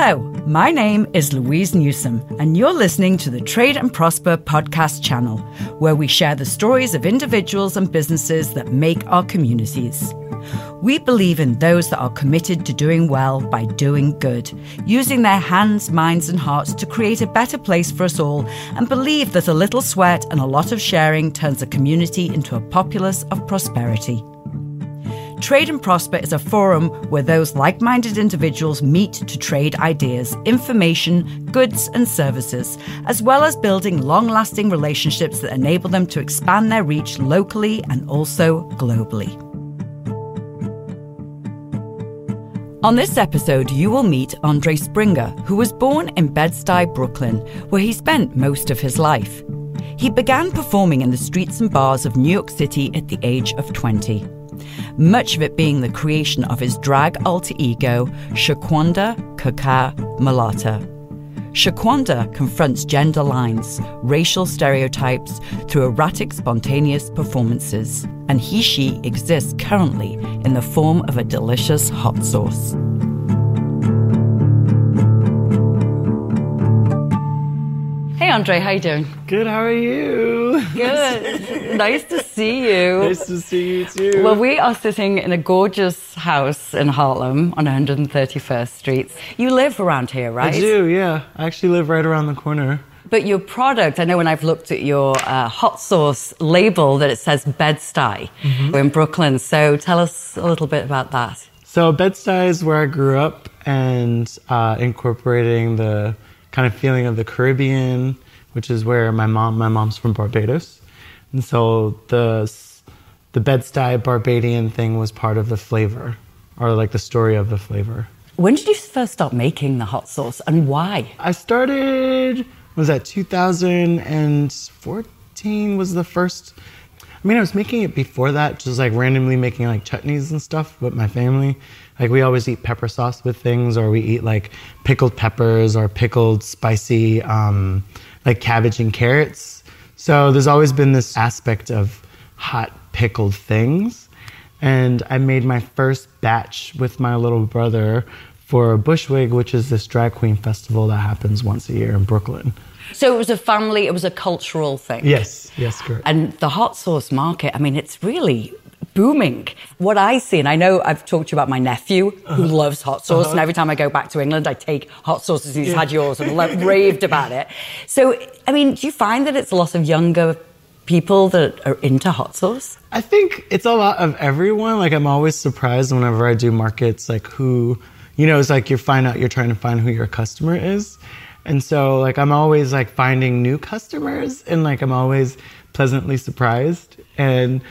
Hello, my name is Louise Newsom, and you're listening to the Trade and Prosper podcast channel, where we share the stories of individuals and businesses that make our communities. We believe in those that are committed to doing well by doing good, using their hands, minds, and hearts to create a better place for us all, and believe that a little sweat and a lot of sharing turns a community into a populace of prosperity. Trade and Prosper is a forum where those like minded individuals meet to trade ideas, information, goods, and services, as well as building long lasting relationships that enable them to expand their reach locally and also globally. On this episode, you will meet Andre Springer, who was born in Bed-Stuy, Brooklyn, where he spent most of his life. He began performing in the streets and bars of New York City at the age of 20 much of it being the creation of his drag alter ego, Shaquanda Kaka Malata. Shaquanda confronts gender lines, racial stereotypes through erratic, spontaneous performances, and he she exists currently in the form of a delicious hot sauce. Hey Andre, how you doing? Good, how are you? Good. nice to see you. Nice to see you too. Well, we are sitting in a gorgeous house in Harlem on 131st Street. You live around here, right? I do, yeah. I actually live right around the corner. But your product, I know when I've looked at your uh, hot sauce label that it says Bed-Stuy mm-hmm. in Brooklyn. So tell us a little bit about that. So Bed-Stuy is where I grew up and uh, incorporating the kind of feeling of the Caribbean, which is where my mom my mom's from Barbados, and so the the Bed-Stuy Barbadian thing was part of the flavor, or like the story of the flavor. When did you first start making the hot sauce, and why? I started was that 2014 was the first. I mean, I was making it before that, just like randomly making like chutneys and stuff with my family. Like we always eat pepper sauce with things, or we eat like pickled peppers or pickled spicy um, like cabbage and carrots. So there's always been this aspect of hot pickled things. And I made my first batch with my little brother for Bushwig, which is this drag queen festival that happens once a year in Brooklyn. So it was a family, it was a cultural thing. Yes, yes, correct. And the hot sauce market, I mean, it's really booming. What I see, and I know I've talked to you about my nephew who uh-huh. loves hot sauce, uh-huh. and every time I go back to England, I take hot sauce sauces. He's yeah. had yours and raved about it. So, I mean, do you find that it's a lot of younger people that are into hot sauce? I think it's a lot of everyone. Like, I'm always surprised whenever I do markets, like who, you know, it's like you find out you're trying to find who your customer is. And so, like, I'm always like finding new customers, and like, I'm always pleasantly surprised. And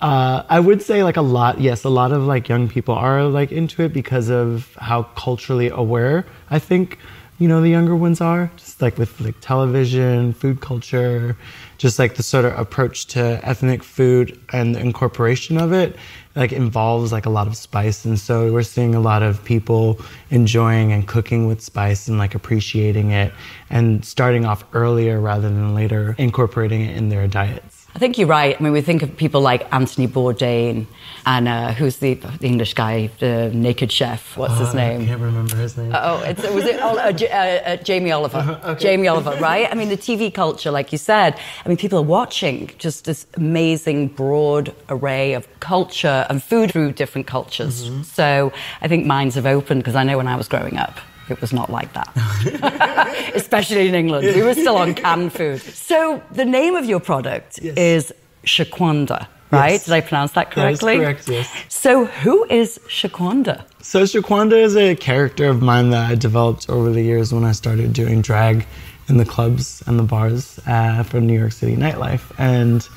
uh, I would say like a lot, yes, a lot of like young people are like into it because of how culturally aware I think you know the younger ones are, just like with like television, food culture, just like the sort of approach to ethnic food and the incorporation of it like involves like a lot of spice. And so we're seeing a lot of people enjoying and cooking with spice and like appreciating it and starting off earlier rather than later incorporating it in their diets I think you're right. I mean, we think of people like Anthony Bourdain and uh, who's the, the, English guy, the naked chef. What's his name? I can't remember his name. oh, it's, was it uh, uh, uh, Jamie Oliver? Uh-huh, okay. Jamie Oliver, right? I mean, the TV culture, like you said. I mean, people are watching just this amazing, broad array of culture and food through different cultures. Mm-hmm. So I think minds have opened because I know when I was growing up, it was not like that, especially in England. We were still on canned food. So the name of your product yes. is Shaquanda, right? Yes. Did I pronounce that correctly? That is correct, yes. So who is Shaquanda? So Shaquanda is a character of mine that I developed over the years when I started doing drag in the clubs and the bars uh, for New York City nightlife. And,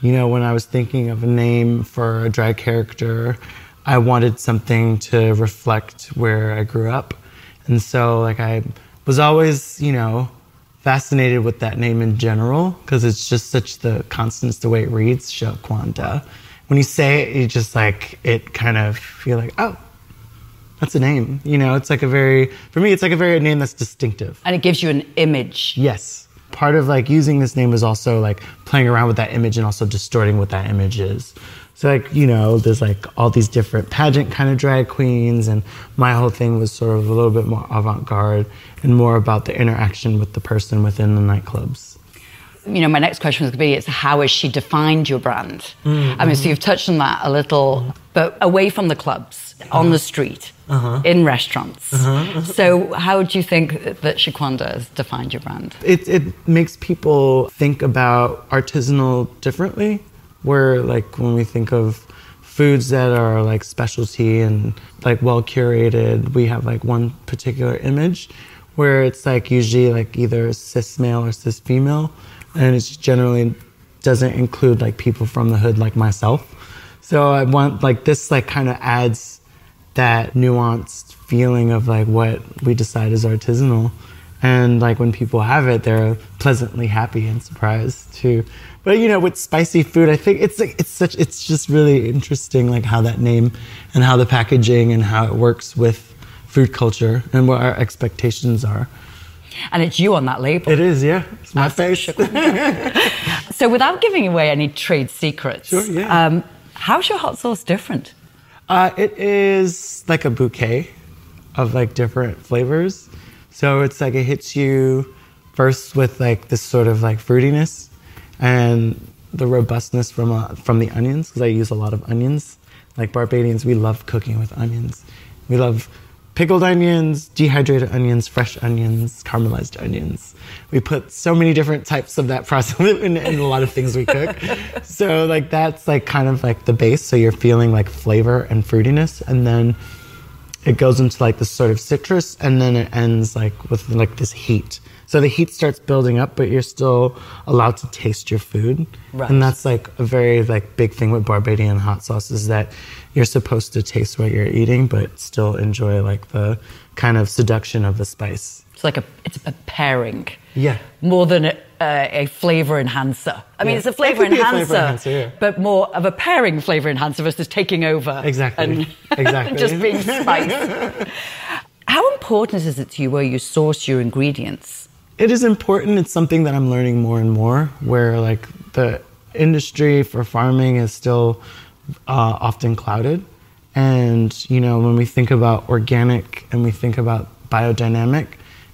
you know, when I was thinking of a name for a drag character, I wanted something to reflect where I grew up. And so, like, I was always, you know, fascinated with that name in general because it's just such the constants the way it reads, Shaquanda. When you say it, you just like, it kind of feel like, oh, that's a name. You know, it's like a very, for me, it's like a very name that's distinctive. And it gives you an image. Yes. Part of like using this name is also like playing around with that image and also distorting what that image is. So like you know, there's like all these different pageant kind of drag queens, and my whole thing was sort of a little bit more avant-garde and more about the interaction with the person within the nightclubs. You know, my next question was going to be: It's how has she defined your brand? Mm-hmm. I mean, so you've touched on that a little, but away from the clubs, uh-huh. on the street, uh-huh. in restaurants. Uh-huh. So, how do you think that Shaquanda has defined your brand? It it makes people think about artisanal differently where like when we think of foods that are like specialty and like well curated, we have like one particular image where it's like usually like either cis male or cis female, and it generally doesn't include like people from the hood like myself. So I want like this like kind of adds that nuanced feeling of like what we decide is artisanal. And like when people have it, they're pleasantly happy and surprised too. But you know, with spicy food, I think it's like it's such it's just really interesting, like how that name and how the packaging and how it works with food culture and what our expectations are. And it's you on that label. It is, yeah. It's my face. so, without giving away any trade secrets, sure, yeah. Um, how's your hot sauce different? Uh, it is like a bouquet of like different flavors. So it's like it hits you first with like this sort of like fruitiness and the robustness from uh, from the onions because I use a lot of onions. Like Barbadians, we love cooking with onions. We love pickled onions, dehydrated onions, fresh onions, caramelized onions. We put so many different types of that process in, in a lot of things we cook. so like that's like kind of like the base. So you're feeling like flavor and fruitiness, and then it goes into like this sort of citrus, and then it ends like with like this heat. So the heat starts building up, but you're still allowed to taste your food. Right. And that's like a very like big thing with Barbadian hot sauce is that you're supposed to taste what you're eating, but still enjoy like the kind of seduction of the spice. It's like a it's a pairing. Yeah. More than a, uh, a flavor enhancer. I mean, yeah. it's a flavor enhancer, a flavor enhancer yeah. but more of a pairing flavor enhancer versus taking over. Exactly. And, exactly. just being spiced. How important is it to you where you source your ingredients? it is important. It's something that I'm learning more and more. Where like the industry for farming is still uh, often clouded, and you know when we think about organic and we think about biodynamic,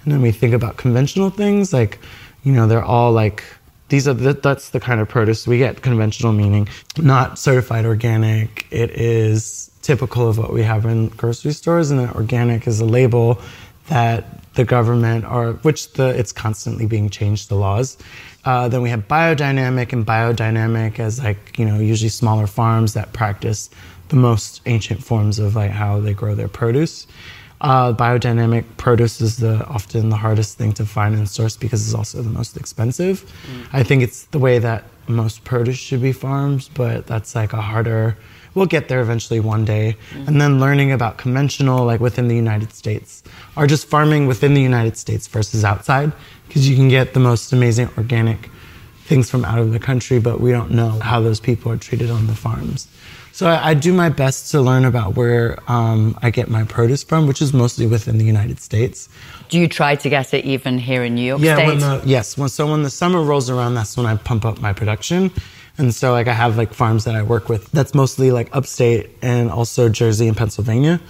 and then we think about conventional things, like you know they're all like these are the, that's the kind of produce we get conventional meaning not certified organic it is typical of what we have in grocery stores and that organic is a label that the government or which the it's constantly being changed the laws. Uh, then we have biodynamic and biodynamic as like you know usually smaller farms that practice the most ancient forms of like how they grow their produce. Uh, biodynamic produce is the often the hardest thing to find and source because it's also the most expensive. Mm. I think it's the way that most produce should be farmed, but that's like a harder we'll get there eventually one day. Mm-hmm. And then learning about conventional, like within the United States, or just farming within the United States versus outside, because you can get the most amazing organic things from out of the country, but we don't know how those people are treated on the farms. So I, I do my best to learn about where um, I get my produce from, which is mostly within the United States. Do you try to get it even here in New York yeah, State? When the, yes. When, so when the summer rolls around, that's when I pump up my production. And so like I have like farms that I work with that's mostly like upstate and also Jersey and Pennsylvania.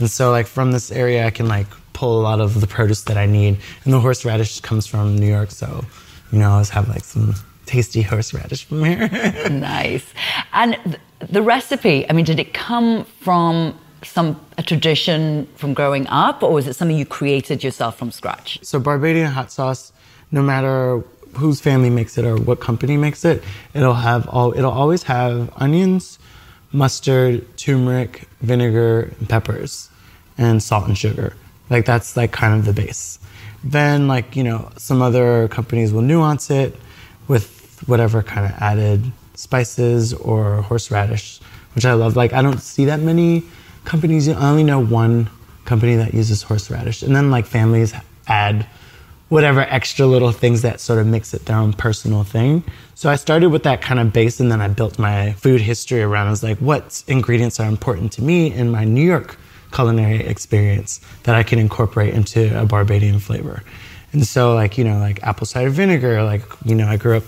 And so like from this area I can like pull a lot of the produce that I need. And the horseradish comes from New York, so you know, I always have like some tasty horseradish from here. nice. And the recipe, I mean, did it come from some a tradition from growing up or was it something you created yourself from scratch? So Barbadian hot sauce, no matter whose family makes it or what company makes it, it'll have all it'll always have onions, mustard, turmeric, vinegar, and peppers, and salt and sugar. Like that's like kind of the base. Then like, you know, some other companies will nuance it with whatever kind of added spices or horseradish, which I love. Like I don't see that many companies. I only know one company that uses horseradish. And then like families add whatever extra little things that sort of makes it their own personal thing. So I started with that kind of base and then I built my food history around. I was like, what ingredients are important to me in my New York culinary experience that I can incorporate into a Barbadian flavor? And so, like, you know, like apple cider vinegar, like, you know, I grew up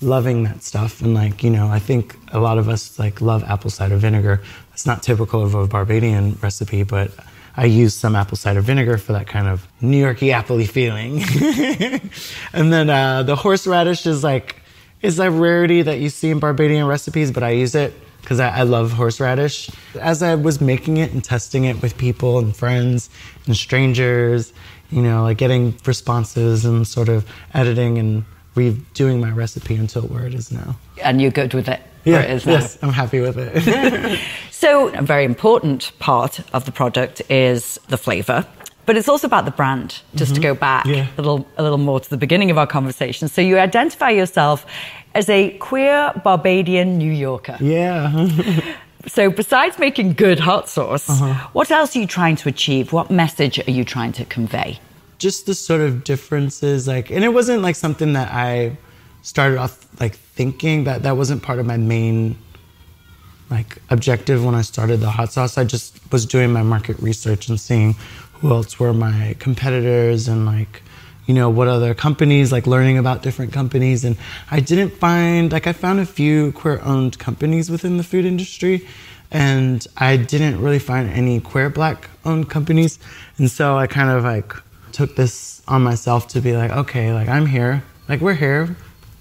loving that stuff. And like, you know, I think a lot of us like love apple cider vinegar. It's not typical of a Barbadian recipe, but I use some apple cider vinegar for that kind of New Yorky appley feeling. and then uh, the horseradish is like is a rarity that you see in Barbadian recipes, but I use it because I, I, love horseradish. As I was making it and testing it with people and friends and strangers, you know, like getting responses and sort of editing and redoing my recipe until where it is now. And you're good with it? Yeah, it yes, I'm happy with it. so, a very important part of the product is the flavor. But it's also about the brand, just mm-hmm. to go back yeah. a, little, a little more to the beginning of our conversation. So you identify yourself as a queer Barbadian New Yorker. Yeah. so besides making good hot sauce, uh-huh. what else are you trying to achieve? What message are you trying to convey? Just the sort of differences, like, and it wasn't like something that I started off like thinking that that wasn't part of my main like objective when I started the hot sauce. I just was doing my market research and seeing who else were my competitors and like you know what other companies like learning about different companies and i didn't find like i found a few queer owned companies within the food industry and i didn't really find any queer black owned companies and so i kind of like took this on myself to be like okay like i'm here. Like we're here.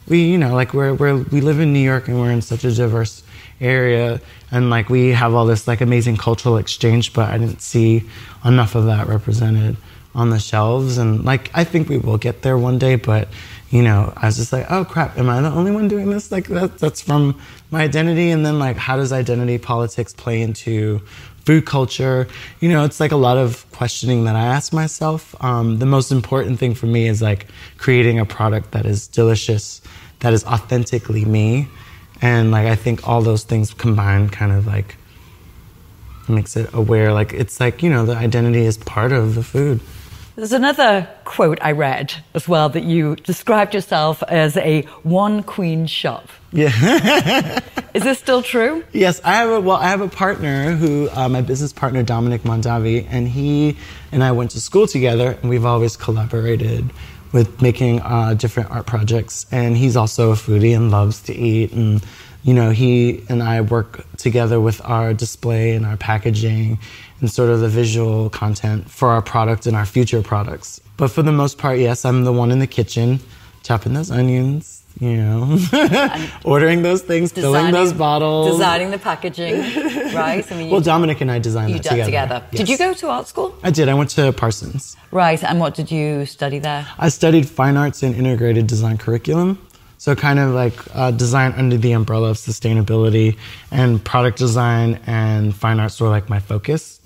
We you know like we're, we're we live in new york and we're in such a diverse area. And like we have all this like amazing cultural exchange but i didn't see enough of that represented on the shelves. And like i think we will get there one day but you know i was just like oh crap. Am i the only one doing this? Like that, that's from my identity. And then like how does identity politics play into food culture you know it's like a lot of questioning that i ask myself um, the most important thing for me is like creating a product that is delicious that is authentically me and like I think all those things combined kind of like makes it aware. Like it's like you know the identity is part of the food. There's another quote I read as well that you described yourself as a one queen shop. Yeah. is this still true? Yes, I have a well, I have a partner who uh, my business partner Dominic Mondavi, and he and I went to school together, and we've always collaborated with making uh, different art projects. And he's also a foodie and loves to eat. And, you know, he and I work together with our display and our packaging and sort of the visual content for our product and our future products. But for the most part, yes, I'm the one in the kitchen chopping those onions, you know, ordering those things, filling those bottles, designing the packaging, right? I mean, well, Dominic and I designed you that together. together. Yes. Did you go to art school? I did. I went to Parsons. Right. And what did you study there? I studied fine arts and integrated design curriculum. So kind of like uh, design under the umbrella of sustainability and product design and fine arts were like my focus.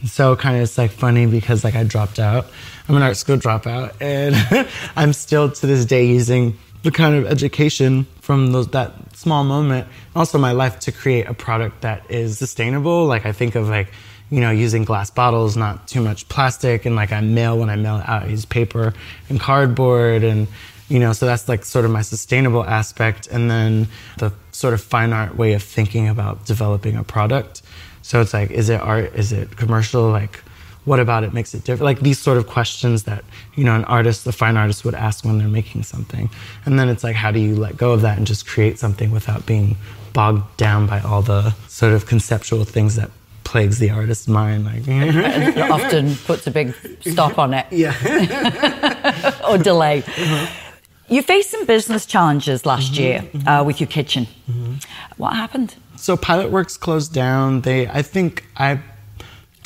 And so kind of it's like funny because like I dropped out. I'm an art school dropout and I'm still to this day using the kind of education from those that small moment, also my life to create a product that is sustainable. Like I think of like, you know, using glass bottles, not too much plastic, and like I mail when I mail out, I use paper and cardboard, and you know, so that's like sort of my sustainable aspect, and then the sort of fine art way of thinking about developing a product. So it's like, is it art? Is it commercial? Like, what about it makes it different? Like these sort of questions that, you know, an artist, a fine artist would ask when they're making something. And then it's like, how do you let go of that and just create something without being bogged down by all the sort of conceptual things that plagues the artist's mind. Like, it often puts a big stop on it. Yeah. or delay. Mm-hmm. You faced some business challenges last mm-hmm, year mm-hmm. Uh, with your kitchen. Mm-hmm. What happened? So Pilot Works closed down. They, I think, I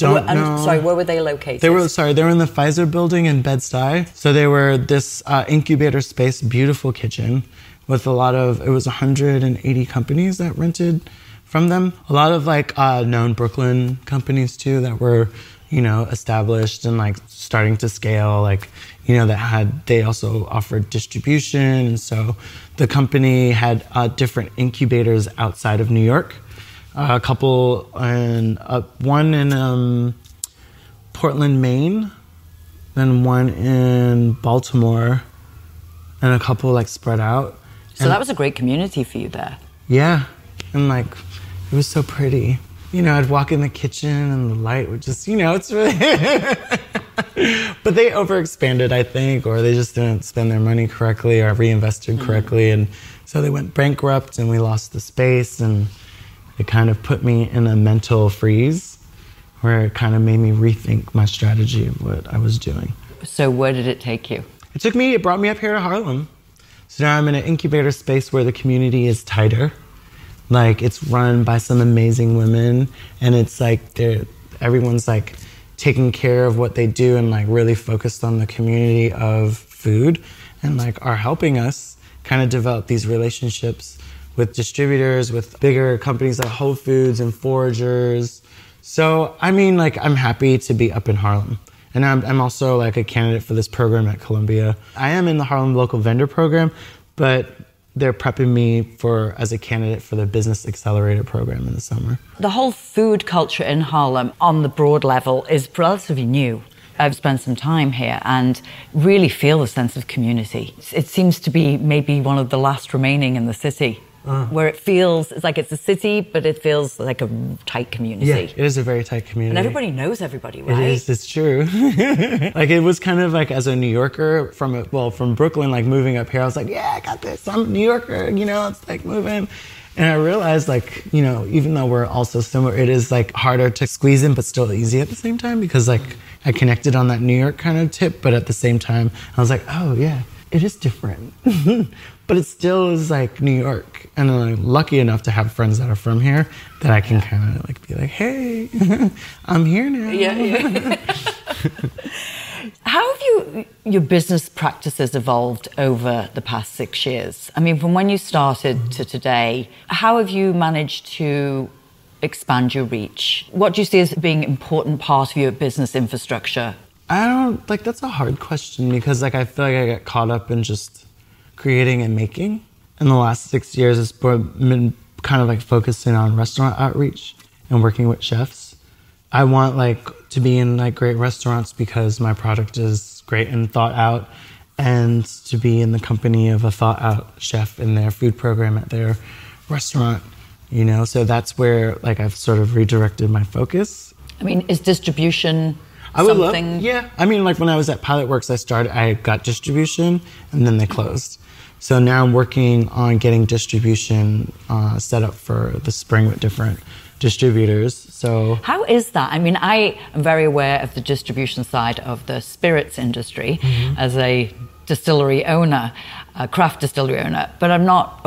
don't and, know. Sorry, where were they located? They were sorry, they were in the Pfizer building in Bed Stuy. So they were this uh, incubator space, beautiful kitchen with a lot of. It was 180 companies that rented from them. A lot of like uh, known Brooklyn companies too that were, you know, established and like starting to scale. Like you know that had they also offered distribution, and so the company had uh, different incubators outside of New York a couple and uh, one in um, Portland, Maine, then one in Baltimore, and a couple like spread out. So and that was a great community for you there. Yeah, and like it was so pretty. You know, I'd walk in the kitchen and the light would just, you know, it's really. but they overexpanded, I think, or they just didn't spend their money correctly or reinvested mm-hmm. correctly. And so they went bankrupt and we lost the space. And it kind of put me in a mental freeze where it kind of made me rethink my strategy of what I was doing. So, where did it take you? It took me, it brought me up here to Harlem. So now I'm in an incubator space where the community is tighter. Like it's run by some amazing women, and it's like they're everyone's like taking care of what they do and like really focused on the community of food and like are helping us kind of develop these relationships with distributors, with bigger companies like Whole Foods and Foragers. So, I mean, like, I'm happy to be up in Harlem. And I'm, I'm also like a candidate for this program at Columbia. I am in the Harlem Local Vendor Program, but they're prepping me for as a candidate for the business accelerator program in the summer. The whole food culture in Harlem on the broad level is relatively new. I've spent some time here and really feel the sense of community. It seems to be maybe one of the last remaining in the city uh. where it feels it's like it's a city, but it feels like a tight community. Yeah, it is a very tight community, and everybody knows everybody, right? It is. It's true. like it was kind of like as a New Yorker from well from Brooklyn, like moving up here, I was like, yeah, I got this. I'm a New Yorker. You know, it's like moving. And I realized, like, you know, even though we're also similar, it is like harder to squeeze in, but still easy at the same time because, like, I connected on that New York kind of tip, but at the same time, I was like, oh, yeah, it is different. but it still is like New York. And I'm lucky enough to have friends that are from here that I can kind of like be like, hey, I'm here now. Yeah, yeah. How have you, your business practices evolved over the past six years? I mean, from when you started mm-hmm. to today, how have you managed to expand your reach? What do you see as being an important part of your business infrastructure? I don't like that's a hard question because like I feel like I get caught up in just creating and making. In the last six years, it's been kind of like focusing on restaurant outreach and working with chefs. I want like to be in like great restaurants because my product is great and thought out, and to be in the company of a thought out chef in their food program at their restaurant. You know, so that's where like I've sort of redirected my focus. I mean, is distribution I would something? love. Yeah, I mean, like when I was at Pilot Works, I started. I got distribution, and then they closed. So now I'm working on getting distribution uh, set up for the spring with different distributors. So how is that? I mean, I am very aware of the distribution side of the spirits industry mm-hmm. as a distillery owner, a craft distillery owner, but I'm not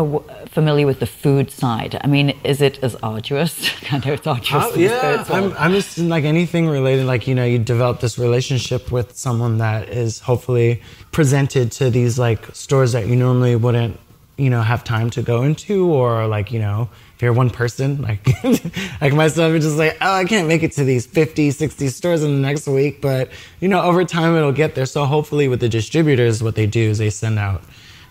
familiar with the food side. I mean, is it as arduous? I know it's arduous. Uh, yeah, I'm, I'm just like anything related. Like you know, you develop this relationship with someone that is hopefully presented to these like stores that you normally wouldn't, you know, have time to go into, or like you know, if you're one person, like like myself, it's just like, oh, I can't make it to these 50, 60 stores in the next week. But you know, over time it'll get there. So hopefully with the distributors, what they do is they send out,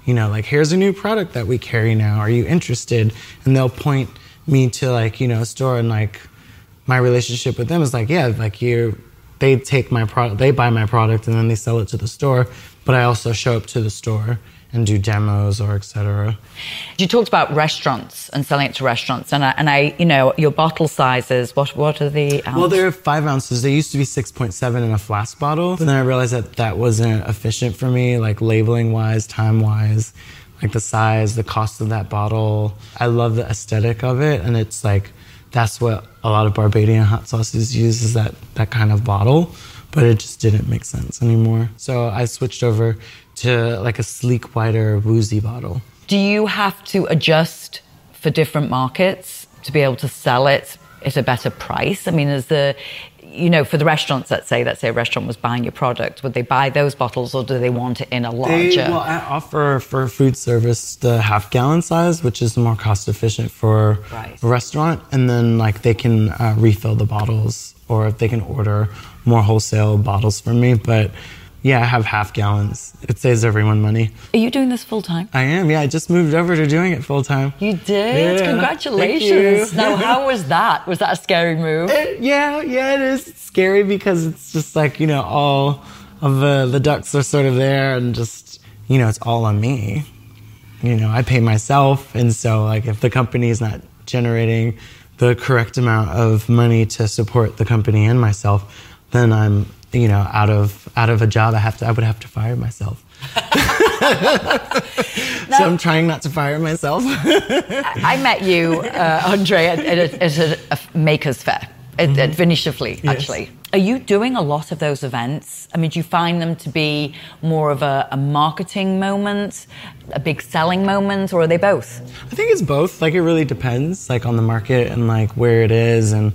you know, like here's a new product that we carry now. Are you interested? And they'll point me to like, you know, a store and like my relationship with them is like, yeah, like you they take my product, they buy my product and then they sell it to the store. But I also show up to the store and do demos or etc. You talked about restaurants and selling it to restaurants, and I, and I, you know, your bottle sizes. What what are the? Ounce? Well, they're five ounces. They used to be six point seven in a flask bottle, but then I realized that that wasn't efficient for me, like labeling wise, time wise, like the size, the cost of that bottle. I love the aesthetic of it, and it's like that's what a lot of Barbadian hot sauces use is that that kind of bottle but it just didn't make sense anymore. So I switched over to like a sleek, wider, woozy bottle. Do you have to adjust for different markets to be able to sell it at a better price? I mean, is the you know, for the restaurants, let's say, let's say a restaurant was buying your product, would they buy those bottles or do they want it in a larger? They, well, I offer for food service the half gallon size, which is more cost efficient for right. a restaurant, and then like they can uh, refill the bottles or if they can order more wholesale bottles from me, but yeah, I have half gallons. It saves everyone money. Are you doing this full time? I am. Yeah, I just moved over to doing it full time. You did. Yeah. Congratulations. now, how was that? Was that a scary move? It, yeah, yeah, it is it's scary because it's just like you know all of the the ducks are sort of there and just you know it's all on me. You know, I pay myself, and so like if the company is not generating the correct amount of money to support the company and myself, then I'm you know, out of out of a job, I have to I would have to fire myself. so I'm trying not to fire myself. I met you, uh, Andre, at, at, a, at a, a Makers fair at, mm-hmm. at Vinishafli, yes. actually. Are you doing a lot of those events? I mean, do you find them to be more of a, a, marketing moment, a big selling moment, or are they both? I think it's both. Like, it really depends, like, on the market and, like, where it is and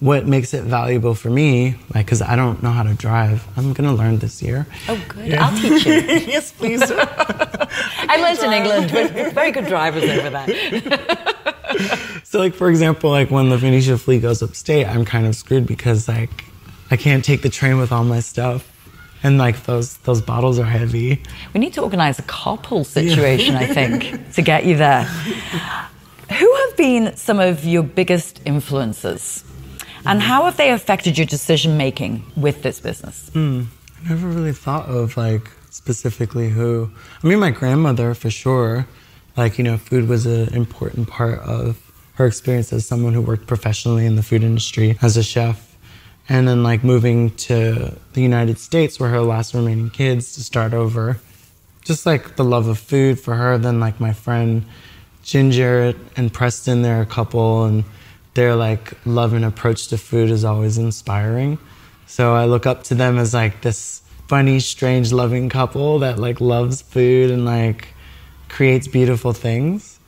what makes it valuable for me, like, because I don't know how to drive. I'm going to learn this year. Oh, good. Yeah. I'll teach you. yes, please. I lived in England. We're very good drivers over there. so, like, for example, like, when the Venetia fleet goes upstate, I'm kind of screwed because, like, I can't take the train with all my stuff. And like those those bottles are heavy. We need to organize a carpool situation, yeah. I think, to get you there. Who have been some of your biggest influences and how have they affected your decision making with this business? Mm, I never really thought of like specifically who. I mean, my grandmother for sure. Like, you know, food was an important part of her experience as someone who worked professionally in the food industry as a chef. And then, like, moving to the United States where her last remaining kids to start over. Just like the love of food for her. Then, like, my friend Ginger and Preston, they're a couple. And their like love and approach to food is always inspiring. So I look up to them as like this funny, strange, loving couple that like loves food and like creates beautiful things.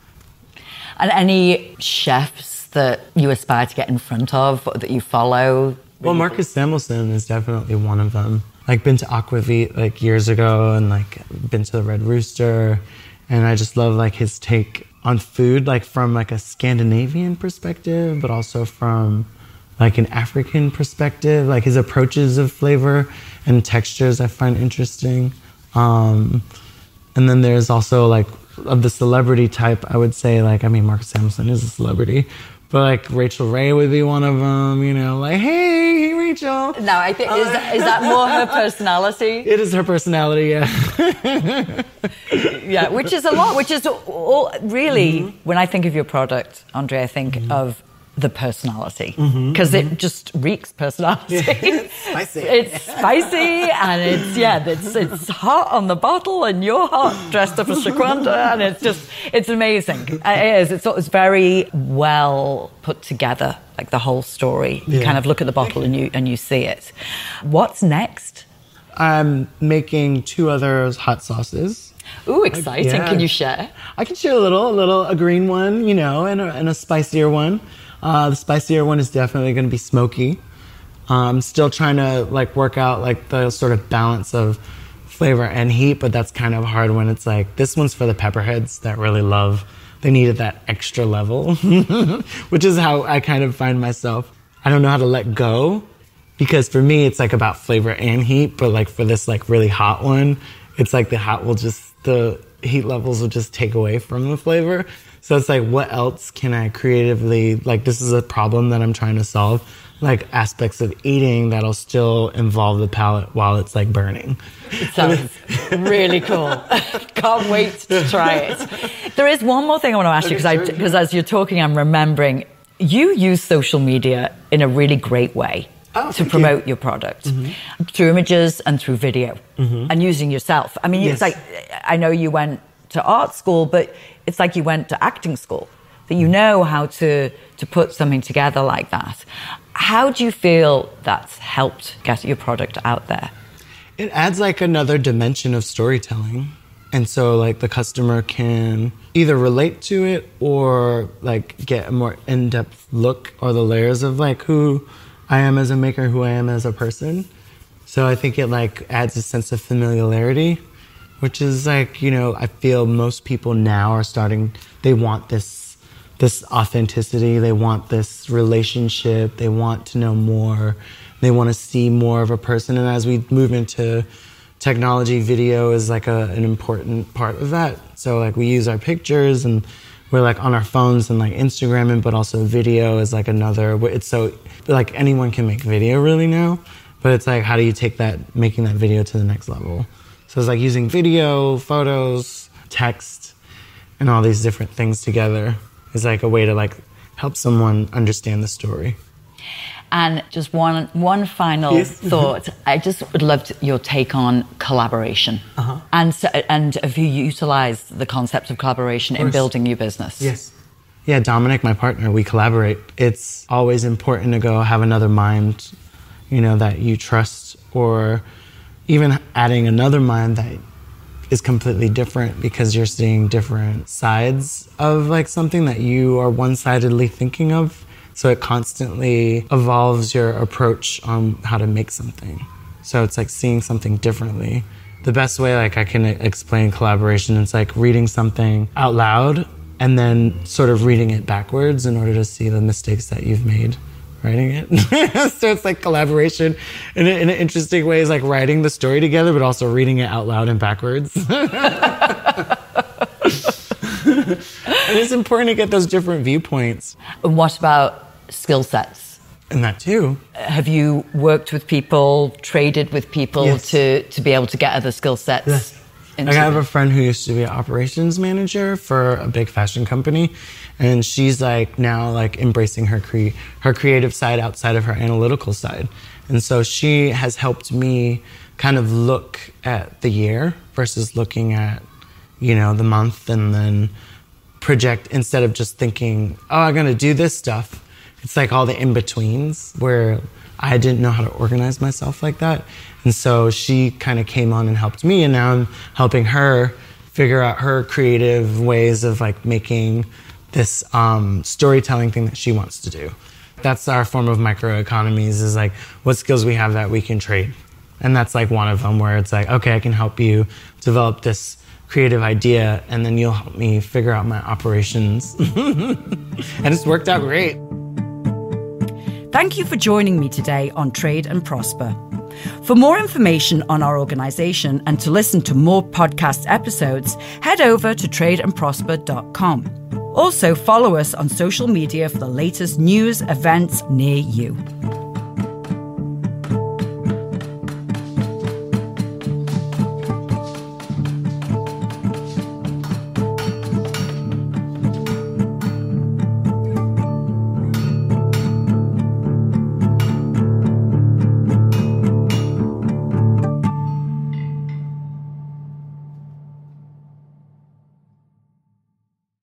And any chefs that you aspire to get in front of that you follow? Well, Marcus Samuelsson is definitely one of them. Like been to Aquavit like years ago and like been to the Red Rooster and I just love like his take on food, like from like a Scandinavian perspective, but also from like an African perspective. Like his approaches of flavor and textures, I find interesting. Um, and then there's also like of the celebrity type, I would say like I mean Marcus Samuelsson is a celebrity, but like Rachael Ray would be one of them. You know, like hey, hey Rachael. No, I think is that, is that more her personality? It is her personality, yeah. yeah, which is a lot. Which is all, really mm-hmm. when I think of your product, Andre, I think mm-hmm. of the personality because mm-hmm, mm-hmm. it just reeks personality. it's spicy. it's spicy and it's yeah, it's it's hot on the bottle and you're hot dressed up as Shaquanda and it's just it's amazing. It is. It's it's very well put together, like the whole story. You kind of look at the bottle and you and you see it. What's next? I'm making two other hot sauces. Ooh, exciting! Yeah. Can you share? I can share a little, a little, a green one, you know, and a, and a spicier one. Uh, the spicier one is definitely going to be smoky. I'm still trying to like work out like the sort of balance of flavor and heat, but that's kind of hard when it's like this one's for the pepperheads that really love. They needed that extra level, which is how I kind of find myself. I don't know how to let go because for me it's like about flavor and heat, but like for this like really hot one, it's like the hot will just the heat levels will just take away from the flavor. So it's like, what else can I creatively, like, this is a problem that I'm trying to solve. Like aspects of eating that'll still involve the palate while it's like burning. It sounds really cool. Can't wait to try it. There is one more thing I want to ask you because because as you're talking, I'm remembering you use social media in a really great way. Oh, to promote you. your product mm-hmm. through images and through video mm-hmm. and using yourself. I mean, yes. it's like I know you went to art school, but it's like you went to acting school, that you know how to, to put something together like that. How do you feel that's helped get your product out there? It adds like another dimension of storytelling. And so like the customer can either relate to it or like get a more in-depth look or the layers of like who I am as a maker, who I am as a person. So I think it like adds a sense of familiarity which is like you know i feel most people now are starting they want this this authenticity. They want this relationship. They want to know more. They want to see more of a person. And as we move into technology video is like a, an important part of that. So like we use our pictures and we're like on our phones and like instagramming but also video is like another it's so like anyone can make video really now but it's like how do you take that making that video to the next level so it's like using video, photos, text, and all these different things together is like a way to like help someone understand the story. And just one one final Yes. thought. I just would love to, your take on collaboration. Uh-huh. And so, and have you utilized the concept of collaboration in building your business? Yes. Yeah, Dominic, my partner, we collaborate. It's always important to go have another mind, you know, that you trust, or even adding another mind that is completely different because you're seeing different sides of like something that you are one-sidedly thinking of. So it constantly evolves your approach on how to make something. So it's like seeing something differently. The best way like I can explain collaboration is like reading something out loud and then sort of reading it backwards in order to see the mistakes that you've made writing it. so it's like collaboration in, in an interesting way is like writing the story together, but also reading it out loud and backwards. and it's important to get those different viewpoints. And what about skill sets? And that too. Have you worked with people, traded with people Yes. to, to be able to get other skill sets? Yes. into I have a friend who used to be an operations manager for a big fashion company, and she's like now like embracing her cre- her creative side outside of her analytical side, and so she has helped me kind of look at the year versus looking at you know the month and then project instead of just thinking oh I'm gonna do this stuff. It's like all the in betweens where I didn't know how to organize myself like that. And so she kind of came on and helped me, and now I'm helping her figure out her creative ways of like making this um, storytelling thing that she wants to do. That's our form of microeconomies is like what skills we have that we can trade. And that's like one of them where it's like, okay, I can help you develop this creative idea, and then you'll help me figure out my operations. and it's worked out great. Thank you for joining me today on Trade and Prosper. For more information on our organization and to listen to more podcast episodes, head over to tradeandprosper.com. Also, follow us on social media for the latest news events near you.